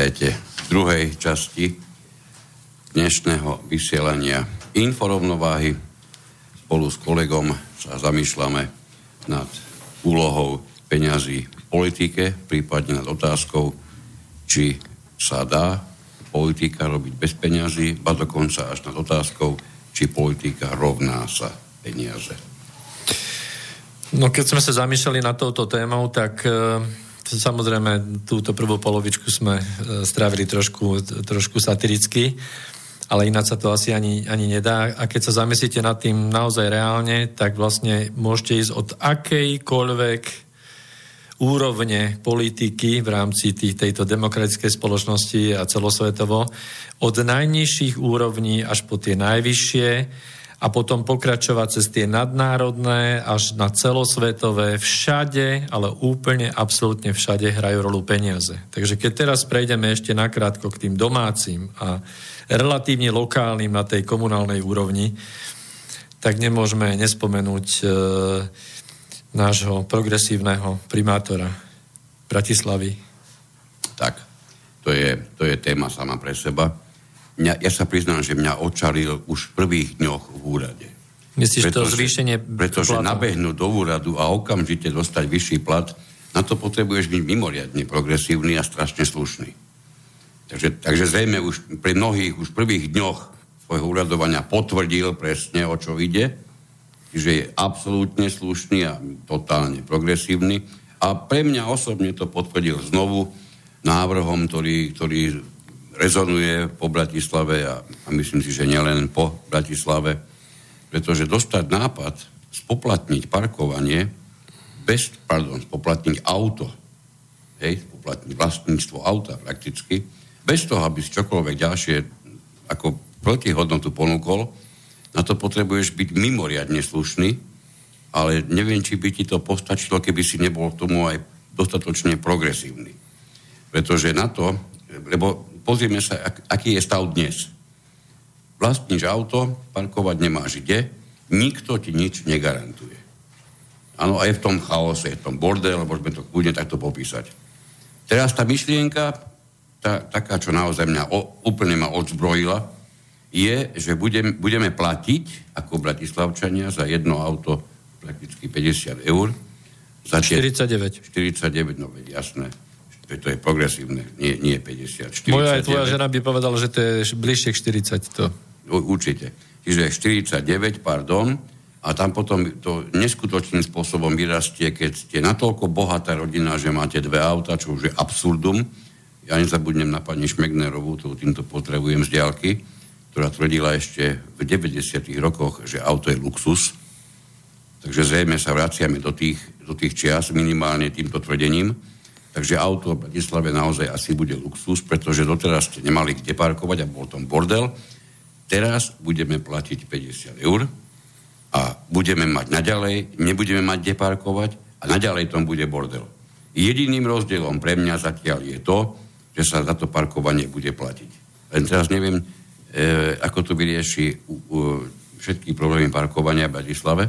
Vítajte v druhej časti dnešného vysielania Inforovnováhy. Spolu s kolegom sa zamýšľame nad úlohou peňazí v politike, prípadne nad otázkou, či sa dá politika robiť bez peňazí, ba dokonca až nad otázkou, či politika rovná sa peniaze. No keď sme sa zamýšľali na touto témou, tak e, Samozrejme, túto prvú polovičku sme e, strávili trošku, trošku satiricky, ale ináč sa to asi ani, ani nedá. A keď sa zamyslíte nad tým naozaj reálne, tak vlastne môžete ísť od akejkoľvek úrovne politiky v rámci tých, tejto demokratickej spoločnosti a celosvetovo, od najnižších úrovní až po tie najvyššie, a potom pokračovať cez tie nadnárodné až na celosvetové. Všade, ale úplne absolútne všade hrajú rolu peniaze. Takže keď teraz prejdeme ešte nakrátko k tým domácim a relatívne lokálnym na tej komunálnej úrovni, tak nemôžeme nespomenúť e, nášho progresívneho primátora Bratislavy. Tak, to je, to je téma sama pre seba mňa, ja sa priznám, že mňa očaril už v prvých dňoch v úrade. Myslíš pretože, to zvýšenie Pretože platu? nabehnúť do úradu a okamžite dostať vyšší plat, na to potrebuješ byť mimoriadne progresívny a strašne slušný. Takže, takže zrejme už pri mnohých, už v prvých dňoch svojho úradovania potvrdil presne, o čo ide, že je absolútne slušný a totálne progresívny. A pre mňa osobne to potvrdil znovu návrhom, ktorý, ktorý rezonuje po Bratislave a, a myslím si, že nielen po Bratislave, pretože dostať nápad spoplatniť parkovanie bez, pardon, spoplatniť auto, hej, spoplatniť vlastníctvo auta prakticky, bez toho, aby si čokoľvek ďalšie ako protihodnotu ponúkol, na to potrebuješ byť mimoriadne slušný, ale neviem, či by ti to postačilo, keby si nebol k tomu aj dostatočne progresívny. Pretože na to, lebo pozrieme sa, ak, aký je stav dnes. Vlastníš auto, parkovať nemáš kde, nikto ti nič negarantuje. Áno, aj v tom chaose, v tom bordel, môžeme to kľudne takto popísať. Teraz tá myšlienka, tá, taká, čo naozaj mňa o, úplne ma odzbrojila, je, že budem, budeme platiť ako Bratislavčania za jedno auto prakticky 50 eur. Za 49. 49, no jasné to je progresívne, nie, nie 50. 49. Moja aj tvoja žena by povedala, že to je bližšie k 40. To. Určite. Čiže 49, pardon, a tam potom to neskutočným spôsobom vyrastie, keď ste natoľko bohatá rodina, že máte dve auta, čo už je absurdum. Ja nezabudnem na pani Šmegnerovú, to týmto potrebujem z diálky, ktorá tvrdila ešte v 90. rokoch, že auto je luxus. Takže zrejme sa vraciame do tých, do tých čias minimálne týmto tvrdením. Takže auto v Bratislave naozaj asi bude luxus, pretože doteraz ste nemali kde parkovať a bol tom bordel. Teraz budeme platiť 50 eur a budeme mať naďalej, nebudeme mať kde parkovať a naďalej tom bude bordel. Jediným rozdielom pre mňa zatiaľ je to, že sa za to parkovanie bude platiť. Len teraz neviem, e, ako to vyrieši u, všetky problémy parkovania v Bratislave.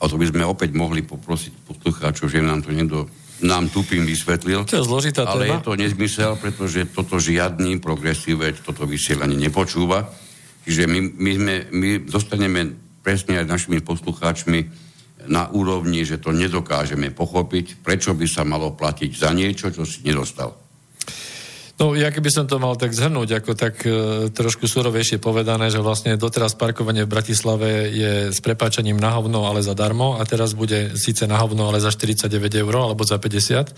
A to by sme opäť mohli poprosiť poslucháčov, že nám to niekto nám tupým vysvetlil. To je zložitá ale téma. je to nezmysel, pretože toto žiadny progresívec, toto vysielanie nepočúva. Čiže my, my, sme, my zostaneme presne aj našimi poslucháčmi na úrovni, že to nedokážeme pochopiť, prečo by sa malo platiť za niečo, čo si nedostal. No, ja keby som to mal tak zhrnúť, ako tak e, trošku surovejšie povedané, že vlastne doteraz parkovanie v Bratislave je s prepáčaním na hovno, ale zadarmo a teraz bude síce na hovno, ale za 49 eur alebo za 50.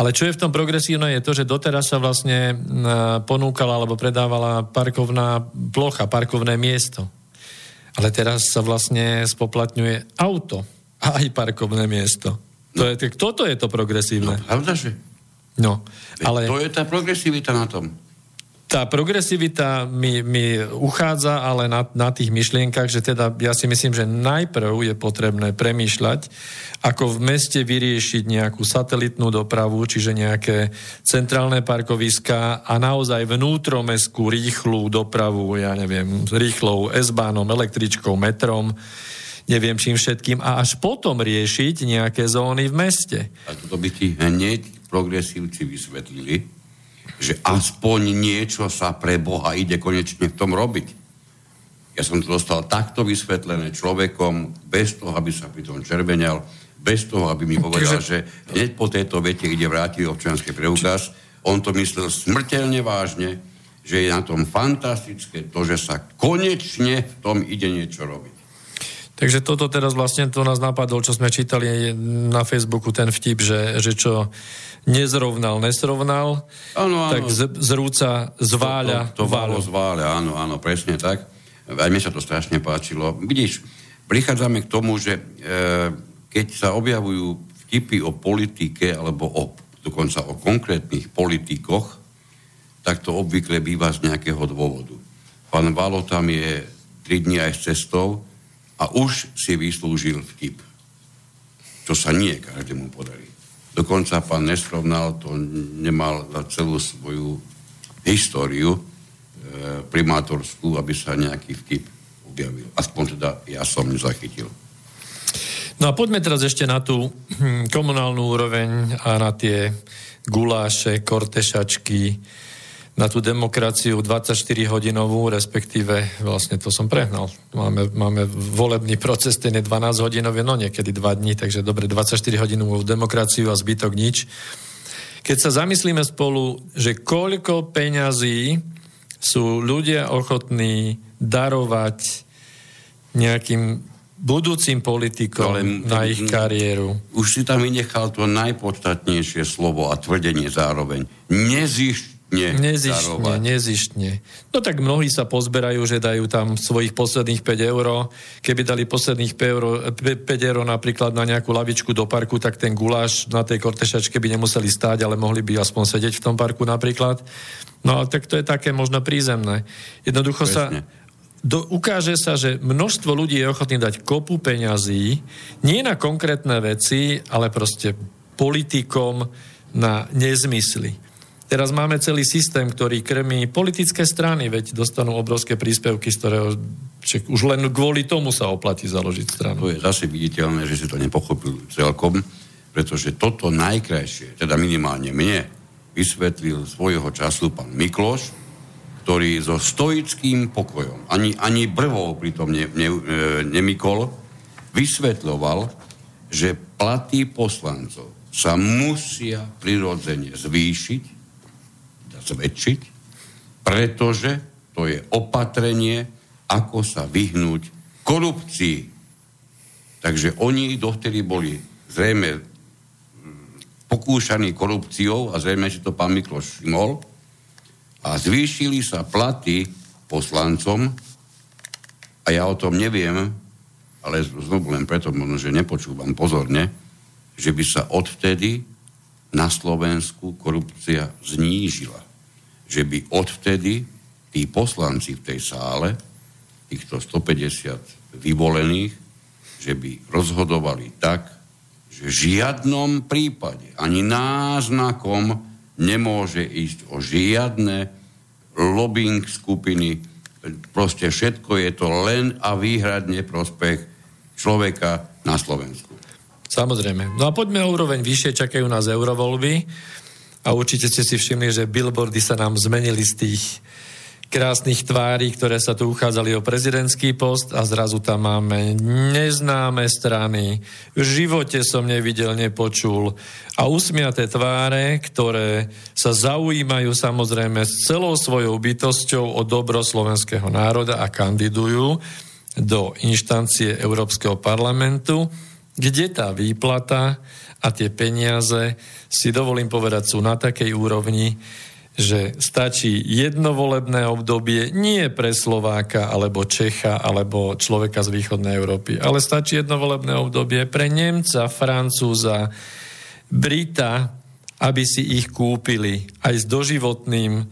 Ale čo je v tom progresívne je to, že doteraz sa vlastne ponúkala alebo predávala parkovná plocha, parkovné miesto. Ale teraz sa vlastne spoplatňuje auto a aj parkovné miesto. To je, toto je to progresívne. No, pravda, že? No, ale... To je tá progresivita na tom. Tá progresivita mi, mi uchádza ale na, na tých myšlienkach, že teda ja si myslím, že najprv je potrebné premýšľať, ako v meste vyriešiť nejakú satelitnú dopravu, čiže nejaké centrálne parkoviska a naozaj vnútromeskú rýchlu dopravu, ja neviem, rýchlou S-bánom, električkou, metrom, neviem čím všetkým a až potom riešiť nejaké zóny v meste. A toto by ti hneď progresívci vysvetlili, že aspoň niečo sa pre Boha ide konečne v tom robiť. Ja som to dostal takto vysvetlené človekom, bez toho, aby sa pri tom červenal, bez toho, aby mi povedal, že hneď po tejto vete ide vrátiť občianský preukaz. On to myslel smrteľne vážne, že je na tom fantastické to, že sa konečne v tom ide niečo robiť. Takže toto teraz vlastne to nás napadlo, čo sme čítali na Facebooku, ten vtip, že, že čo nezrovnal, nesrovnal, ano, ano. tak z, zrúca zváľa. To, to, to válo zváľa, áno, áno, presne tak. Aj mne sa to strašne páčilo. Vidíš, prichádzame k tomu, že e, keď sa objavujú vtipy o politike, alebo o, dokonca o konkrétnych politikoch, tak to obvykle býva z nejakého dôvodu. Pán Valo tam je 3 dní aj s cestou, a už si vyslúžil vtip. Čo sa nie každému podarí. Dokonca pán Nestrovnal to nemal za celú svoju históriu e, primátorskú, aby sa nejaký vtip objavil. Aspoň teda ja som nezachytil. No a poďme teraz ešte na tú hm, komunálnu úroveň a na tie guláše, kortešačky, na tú demokraciu 24-hodinovú, respektíve vlastne to som prehnal. Máme, máme volebný proces, ten je 12 hodinový, no niekedy 2 dní, takže dobre, 24 hodinovú demokraciu a zbytok nič. Keď sa zamyslíme spolu, že koľko peňazí sú ľudia ochotní darovať nejakým budúcim politikom Ale, na ich kariéru. Už si tam vynechal to najpodstatnejšie slovo a tvrdenie zároveň. Nezišť nie, nezištne, nezištne. No tak mnohí sa pozberajú, že dajú tam svojich posledných 5 eur. Keby dali posledných 5 eur, 5 eur napríklad na nejakú lavičku do parku, tak ten guláš na tej kortešačke by nemuseli stáť, ale mohli by aspoň sedieť v tom parku napríklad. No ale tak to je také možno prízemné. Jednoducho Presne. sa do, ukáže sa, že množstvo ľudí je ochotný dať kopu peňazí, nie na konkrétne veci, ale proste politikom na nezmysly. Teraz máme celý systém, ktorý krmí politické strany, veď dostanú obrovské príspevky, z ktorého že už len kvôli tomu sa oplatí založiť stranu. To je zase viditeľné, že si to nepochopil celkom, pretože toto najkrajšie, teda minimálne mne, vysvetlil svojho času pán Mikloš, ktorý so stoickým pokojom, ani, ani brvou pritom ne, ne, e, nemikol, vysvetľoval, že platy poslancov sa musia prirodzene zvýšiť, zväčšiť, pretože to je opatrenie, ako sa vyhnúť korupcii. Takže oni dovtedy boli zrejme mm, pokúšaní korupciou a zrejme si to pán Mikloš všimol a zvýšili sa platy poslancom a ja o tom neviem, ale znovu len preto možno, že nepočúvam pozorne, že by sa odvtedy na Slovensku korupcia znížila že by odvtedy tí poslanci v tej sále, týchto 150 vyvolených, že by rozhodovali tak, že v žiadnom prípade ani náznakom nemôže ísť o žiadne lobbying skupiny. Proste všetko je to len a výhradne prospech človeka na Slovensku. Samozrejme. No a poďme o úroveň vyššie, čakajú nás eurovoľby. A určite ste si všimli, že billboardy sa nám zmenili z tých krásnych tvári, ktoré sa tu uchádzali o prezidentský post a zrazu tam máme neznáme strany. V živote som nevidel, nepočul. A usmiaté tváre, ktoré sa zaujímajú samozrejme s celou svojou bytosťou o dobro slovenského národa a kandidujú do inštancie Európskeho parlamentu, kde tá výplata a tie peniaze, si dovolím povedať, sú na takej úrovni, že stačí jedno volebné obdobie nie pre Slováka, alebo Čecha, alebo človeka z východnej Európy, ale stačí jedno volebné obdobie pre Nemca, Francúza, Brita, aby si ich kúpili aj s doživotným eh,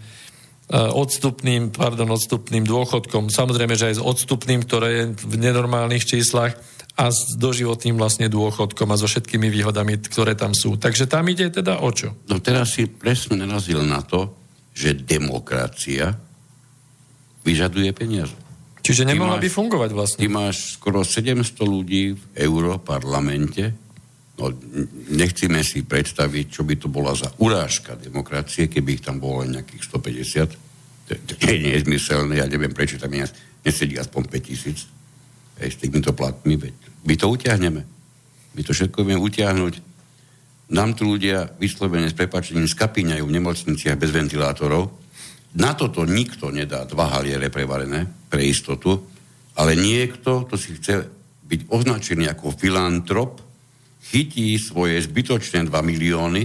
odstupným, pardon, odstupným dôchodkom. Samozrejme, že aj s odstupným, ktoré je v nenormálnych číslach a s doživotným vlastne dôchodkom a so všetkými výhodami, ktoré tam sú. Takže tam ide teda o čo? No teraz si presne narazil na to, že demokracia vyžaduje peniaze. Čiže nemohla máš, by fungovať vlastne. Ty máš skoro 700 ľudí v Európarlamente, No, nechceme si predstaviť, čo by to bola za urážka demokracie, keby ich tam bolo len nejakých 150. To, to je nezmyselné, ja neviem, prečo tam nesedí aspoň 5000 s týmito platmi. My to utiahneme. My to všetko vieme utiahnuť. Nám tu ľudia vyslovene s prepačením skapíňajú v nemocniciach bez ventilátorov. Na toto nikto nedá dva haliere prevarené pre istotu, ale niekto, to si chce byť označený ako filantrop, chytí svoje zbytočné 2 milióny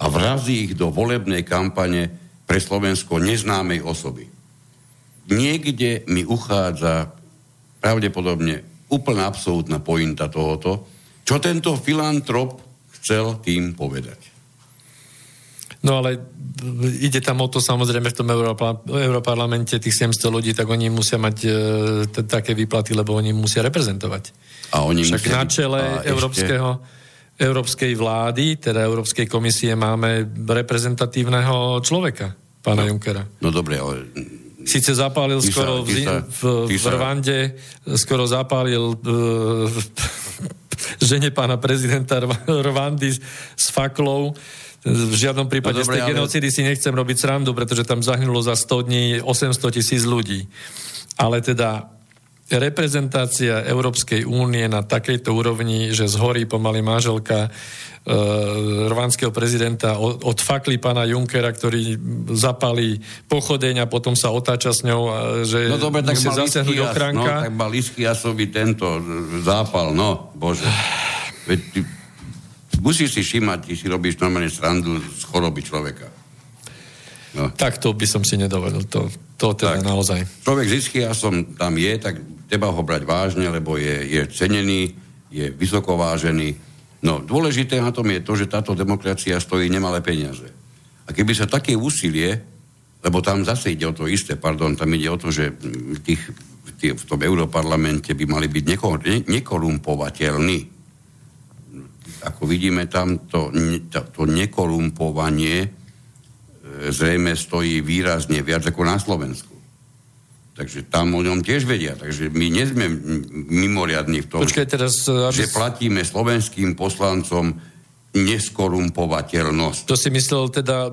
a vrazí ich do volebnej kampane pre Slovensko neznámej osoby. Niekde mi uchádza pravdepodobne úplná absolútna pointa tohoto, čo tento filantrop chcel tým povedať. No ale ide tam o to samozrejme v tom Európarlamente tých 700 ľudí, tak oni musia mať e, t- také výplaty, lebo oni musia reprezentovať. A oni Však musia... na čele európskeho, európskej vlády, teda Európskej komisie, máme reprezentatívneho človeka, pána no, Junkera. No dobre, ale... Síce zapálil Ty skoro ty sa- v, v Rwande, skoro zapálil uh, (laughs) žene pána prezidenta Rwandy s, faklou. V žiadnom prípade No z dobre, tej ale- genocidy si nechcem robiť srandu, pretože tam zahynulo za 100 dní 800 tisíc ľudí. Ale teda reprezentácia Európskej únie na takejto úrovni, že zhorí pomaly manželka e, rvanského prezidenta od, od fakly pána Junkera, ktorý zapálí pochodeň a potom sa otáča s ňou, že No dobre, tak musí zasiahnuť Iskias, no, ochránka. tak mal Iskiasovi tento zápal, no, bože. Veď ty, musíš si všimať, ty si robíš normálne srandu z choroby človeka. No. Tak to by som si nedovedol. To, to teda Tak. naozaj. Človek z Iskiasom tam je, tak treba ho brať vážne, lebo je, je cenený, je vysoko vážený. No, dôležité na tom je to, že táto demokracia stojí nemalé peniaze. A keby sa také úsilie, lebo tam zase ide o to isté, pardon, tam ide o to, že tých, tých, v tom Európarlamente by mali byť neko, ne, nekorumpovateľní. Ako vidíme tam, to, to, to nekorumpovanie e, zrejme stojí výrazne viac ako na Slovensku. Takže tam o ňom tiež vedia. Takže my nie sme mimoriadní v tom, Počkaj teraz, aby... že platíme slovenským poslancom neskorumpovateľnosť. To si myslel teda,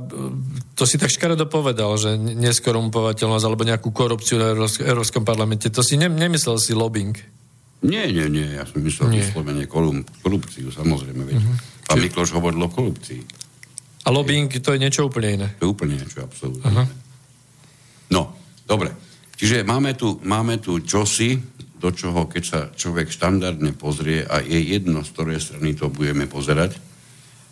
to si tak škaredo povedal, že neskorumpovateľnosť alebo nejakú korupciu na Európsk- Európskom parlamente. To si ne, nemyslel si lobbying. Nie, nie, nie, ja som myslel Nie. vyslovene korum, korupciu, samozrejme. Veď. Uh-huh. Pán Mikloš hovoril o korupcii. A lobbying to je niečo úplne iné. To je úplne niečo absolútne. Aha. No, dobre. Čiže máme tu, máme tu čosi, do čoho, keď sa človek štandardne pozrie, a je jedno, z ktorej strany to budeme pozerať,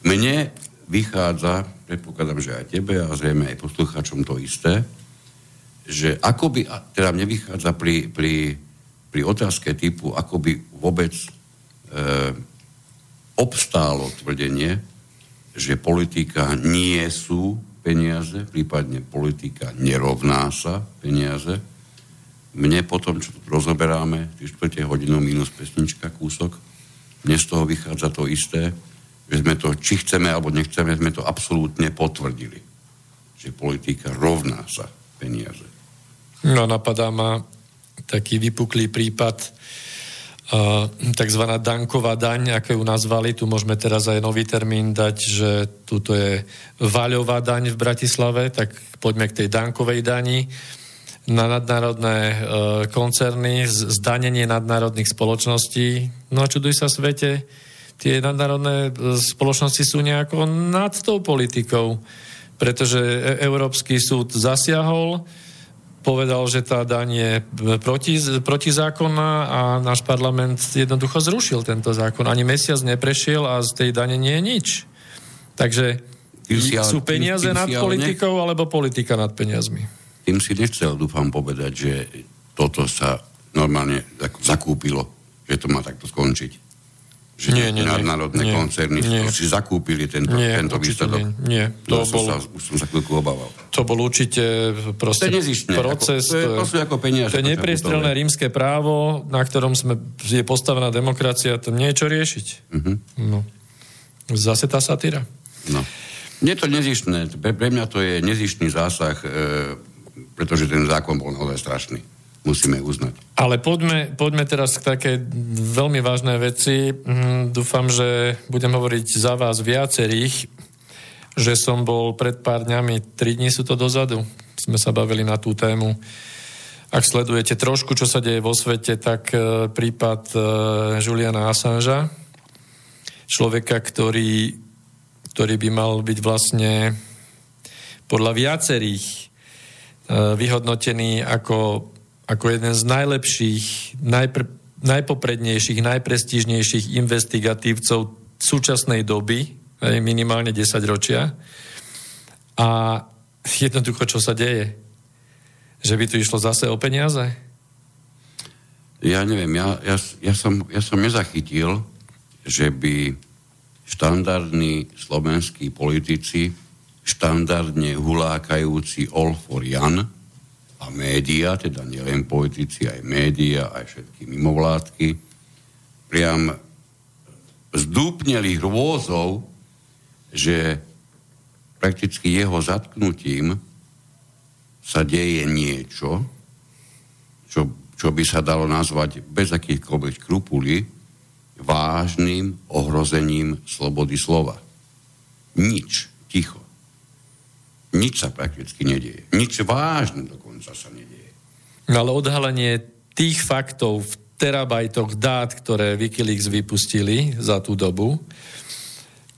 mne vychádza, predpokladám, že aj tebe a zrejme aj poslucháčom to isté, že ako by, teda mne vychádza pri, pri, pri otázke typu, ako by vôbec e, obstálo tvrdenie, že politika nie sú peniaze, prípadne politika nerovná sa peniaze. Mne potom, čo rozoberáme, 4 hodinu minus pesnička, kúsok, mne z toho vychádza to isté, že sme to, či chceme alebo nechceme, sme to absolútne potvrdili. Že politika rovná sa peniaze. No napadá ma taký vypuklý prípad uh, takzvaná danková daň, ako ju nazvali. Tu môžeme teraz aj nový termín dať, že tuto je vaľová daň v Bratislave, tak poďme k tej dankovej dani na nadnárodné uh, koncerny, zdanenie nadnárodných spoločností. No a čuduj sa svete, tie nadnárodné e, spoločnosti sú nejako nad tou politikou, pretože E- Európsky súd zasiahol, povedal, že tá daň je proti, protizákonná a náš parlament jednoducho zrušil tento zákon. Ani mesiac neprešiel a z tej dane nie je nič. Takže sú peniaze nad politikou alebo politika nad peniazmi. Tým si nechcel, dúfam, povedať, že toto sa normálne zakúpilo, že to má takto skončiť. Že Nie, nie, nadnárodné Nie. koncerny Nie. si zakúpili tento, Nie, tento výsledok. nie. Nie, to No, som bol- sa, už som sa chvíľku obával. To bol určite proste To je nezištné, proces. ako- to je- to sú ako peniaze To je nepriestrelné rímske právo, na ktorom sme, je postavená demokracia, to nie je čo riešiť. Mhm. No. Zase tá satíra. No. Je to nezištné. Pre, pre mňa to je nezištný zásah, e, pretože ten zákon bol naozaj strašný. Musíme uznať. Ale poďme, poďme teraz k také veľmi vážnej veci. Mm, dúfam, že budem hovoriť za vás viacerých, že som bol pred pár dňami, tri dní sú to dozadu, sme sa bavili na tú tému. Ak sledujete trošku, čo sa deje vo svete, tak e, prípad e, Juliana Assangea, človeka, ktorý, ktorý by mal byť vlastne podľa viacerých vyhodnotený ako, ako jeden z najlepších, najpr- najpoprednejších, najprestížnejších investigatívcov súčasnej doby, minimálne 10 ročia. A jednoducho, čo sa deje? Že by tu išlo zase o peniaze? Ja neviem, ja, ja, ja, som, ja som nezachytil, že by štandardní slovenskí politici, štandardne hulákajúci all for Jan a média, teda nielen politici, aj média, aj všetky mimovládky, priam zdúpnelých rôzov že prakticky jeho zatknutím sa deje niečo, čo, čo by sa dalo nazvať bez akýchkoľvek skrupulí vážnym ohrozením slobody slova. Nič, ticho. Nič sa prakticky nedieje. Nič vážne dokonca sa nedieje. No ale odhalenie tých faktov v terabajtoch dát, ktoré Wikileaks vypustili za tú dobu,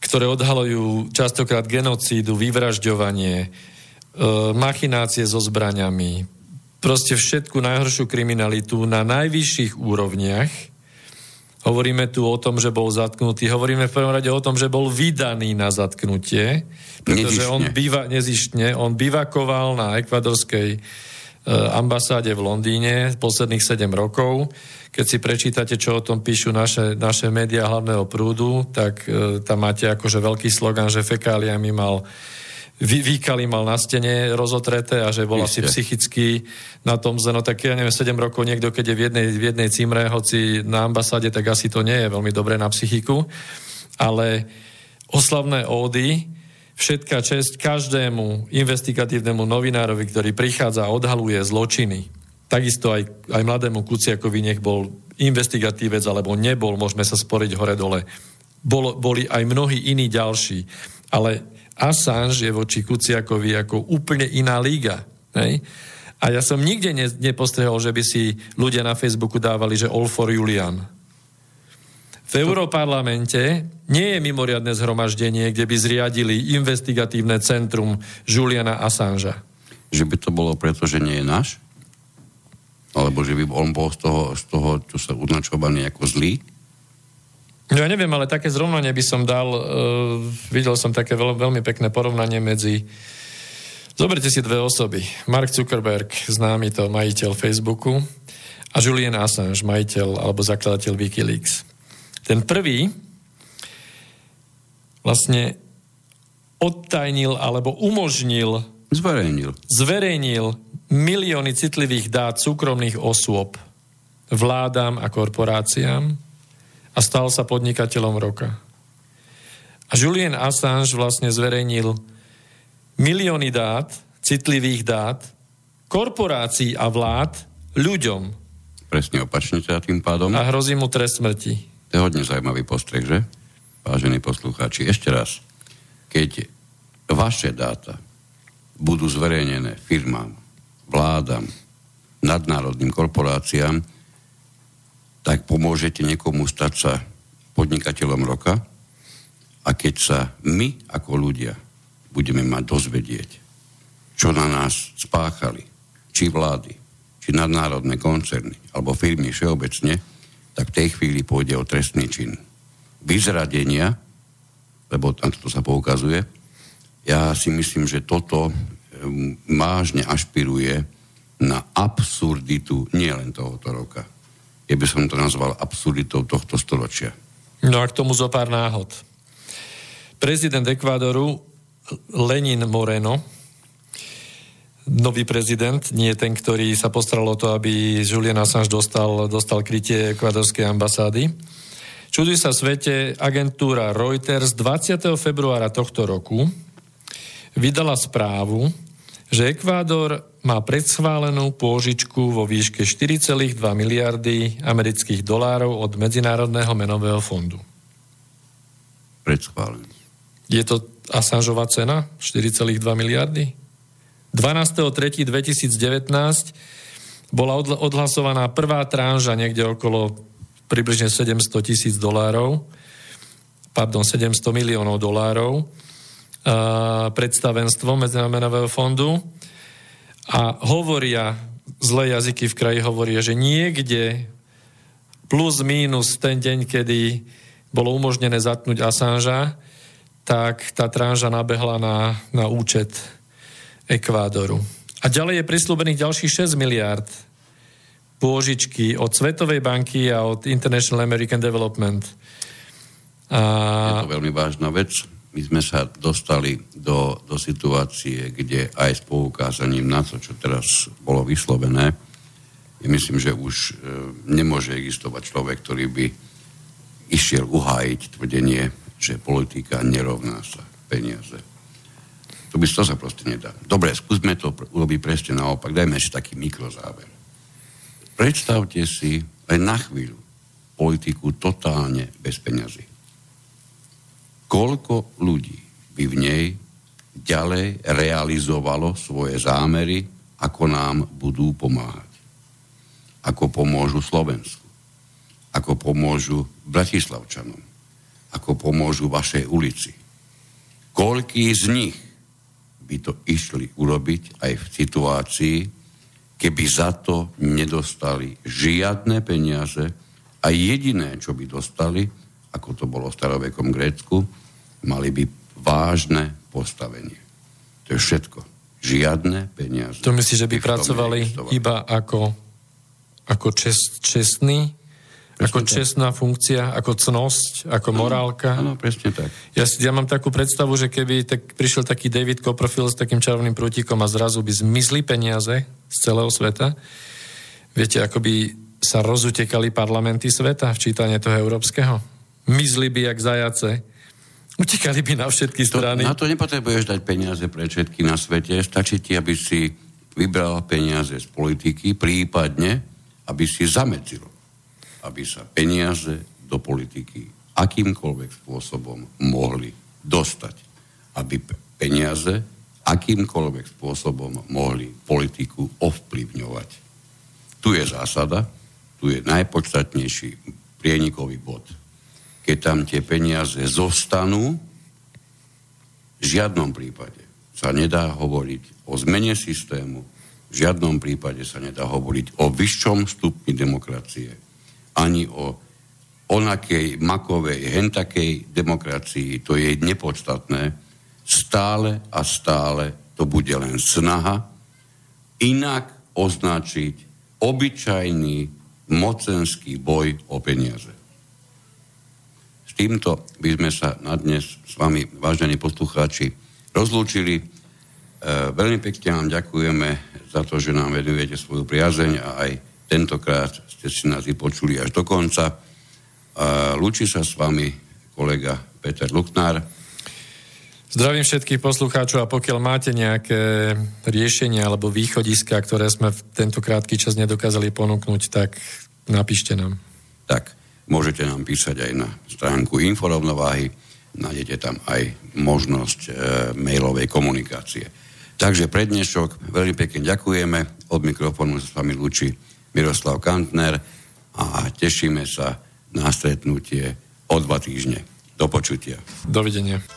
ktoré odhalujú častokrát genocídu, vyvražďovanie, e, machinácie so zbraňami, proste všetku najhoršiu kriminalitu na najvyšších úrovniach. Hovoríme tu o tom, že bol zatknutý, hovoríme v prvom rade o tom, že bol vydaný na zatknutie, pretože nezištne. on, býva, nezištne, on bivakoval na ekvadorskej Eh, ambasáde v Londýne posledných 7 rokov. Keď si prečítate, čo o tom píšu naše, naše médiá hlavného prúdu, tak e, tam máte akože veľký slogan, že fekáliami mal vy, výkali mal na stene rozotreté a že bol Ešte. asi psychicky na tom zle. No tak ja neviem, 7 rokov niekto, keď je v jednej, v jednej cimre, hoci na ambasáde, tak asi to nie je veľmi dobré na psychiku. Ale oslavné ódy všetká česť každému investigatívnemu novinárovi, ktorý prichádza a odhaluje zločiny. Takisto aj, aj mladému Kuciakovi nech bol investigatívec alebo nebol, môžeme sa sporiť hore-dole. Bol, boli aj mnohí iní ďalší. Ale Assange je voči Kuciakovi ako úplne iná líga. Hej? A ja som nikde ne, nepostrehol, že by si ľudia na Facebooku dávali, že all for Julian. V Európarlamente nie je mimoriadne zhromaždenie, kde by zriadili investigatívne centrum Juliana Assangea. Že by to bolo preto, že nie je náš? Alebo že by on bol z toho, z toho čo sa označovaný ako zlý? No ja neviem, ale také zrovnanie by som dal, uh, videl som také veľ, veľmi pekné porovnanie medzi Zoberte si dve osoby. Mark Zuckerberg, známy to majiteľ Facebooku, a Julian Assange, majiteľ alebo zakladateľ Wikileaks. Ten prvý vlastne odtajnil alebo umožnil zverejnil. zverejnil milióny citlivých dát súkromných osôb vládám a korporáciám a stal sa podnikateľom roka. A Julian Assange vlastne zverejnil milióny dát, citlivých dát, korporácií a vlád ľuďom. Presne opačne teda tým pádom. A hrozí mu trest smrti. To je hodne zaujímavý postreh, že? Vážení poslucháči, ešte raz. Keď vaše dáta budú zverejnené firmám, vládam, nadnárodným korporáciám, tak pomôžete niekomu stať sa podnikateľom roka a keď sa my ako ľudia budeme mať dozvedieť, čo na nás spáchali, či vlády, či nadnárodné koncerny, alebo firmy všeobecne, tak v tej chvíli pôjde o trestný čin vyzradenia, lebo na to sa poukazuje. Ja si myslím, že toto vážne ašpiruje na absurditu nielen tohoto roka. Ja by som to nazval absurditou tohto storočia. No a k tomu zo pár náhod. Prezident Ekvádoru Lenin Moreno nový prezident, nie ten, ktorý sa postaral o to, aby Julian Assange dostal, dostal krytie ekvadorskej ambasády. Čuduj sa svete, agentúra Reuters 20. februára tohto roku vydala správu, že Ekvádor má predschválenú pôžičku vo výške 4,2 miliardy amerických dolárov od Medzinárodného menového fondu. pred schválením. Je to Assangeová cena? 4,2 miliardy? 12.3.2019 bola odhlasovaná prvá tránža niekde okolo približne 700 tisíc dolárov, pardon, 700 miliónov dolárov predstavenstvo Medzinárodného fondu a hovoria, zlé jazyky v kraji hovoria, že niekde plus mínus ten deň, kedy bolo umožnené zatknúť Assangea, tak tá tránža nabehla na, na účet Ekvádoru. A ďalej je prislúbených ďalších 6 miliard pôžičky od Svetovej banky a od International American Development. A... Je to veľmi vážna vec. My sme sa dostali do, do situácie, kde aj s poukázaním na to, čo teraz bolo vyslovené, ja myslím, že už e, nemôže existovať človek, ktorý by išiel uhájiť tvrdenie, že politika nerovná sa peniaze. To by to sa proste nedá. Dobre, skúsme to urobiť presne naopak. Dajme ešte taký mikrozáver. Predstavte si aj na chvíľu politiku totálne bez peňazí. Koľko ľudí by v nej ďalej realizovalo svoje zámery, ako nám budú pomáhať. Ako pomôžu Slovensku. Ako pomôžu Bratislavčanom. Ako pomôžu vašej ulici. Koľký z nich by to išli urobiť aj v situácii, keby za to nedostali žiadne peniaze a jediné, čo by dostali, ako to bolo v starovekom Grécku, mali by vážne postavenie. To je všetko. Žiadne peniaze. To myslíš, že by pracovali iba ako, ako čest, čestní ako tak. čestná funkcia, ako cnosť, ako morálka. Áno, presne tak. Ja, ja mám takú predstavu, že keby tak prišiel taký David Copperfield s takým čarovným prútikom a zrazu by zmizli peniaze z celého sveta, viete, ako by sa rozutekali parlamenty sveta v čítanie toho európskeho. Mizli by jak zajace. Utekali by na všetky strany. To, na to nepotrebuješ dať peniaze pre všetky na svete. Stačí ti, aby si vybral peniaze z politiky, prípadne, aby si zamedzil aby sa peniaze do politiky akýmkoľvek spôsobom mohli dostať. Aby peniaze akýmkoľvek spôsobom mohli politiku ovplyvňovať. Tu je zásada, tu je najpodstatnejší prienikový bod. Keď tam tie peniaze zostanú, v žiadnom prípade sa nedá hovoriť o zmene systému, v žiadnom prípade sa nedá hovoriť o vyššom stupni demokracie, ani o onakej makovej, hentakej demokracii, to je nepodstatné. Stále a stále to bude len snaha inak označiť obyčajný mocenský boj o peniaze. Týmto by sme sa na dnes s vami, vážení poslucháči, rozlúčili. E, veľmi pekne vám ďakujeme za to, že nám venujete svoju priazeň a aj tentokrát ste si nás vypočuli až do konca. Lúči sa s vami kolega Peter Luknár. Zdravím všetkých poslucháčov a pokiaľ máte nejaké riešenia alebo východiska, ktoré sme v tento krátky čas nedokázali ponúknuť, tak napíšte nám. Tak, môžete nám písať aj na stránku Inforovnováhy, nájdete tam aj možnosť e, mailovej komunikácie. Takže pre dnešok veľmi pekne ďakujeme. Od mikrofónu sa s vami lúči Miroslav Kantner a tešíme sa na stretnutie o dva týždne. Do počutia. Dovidenia.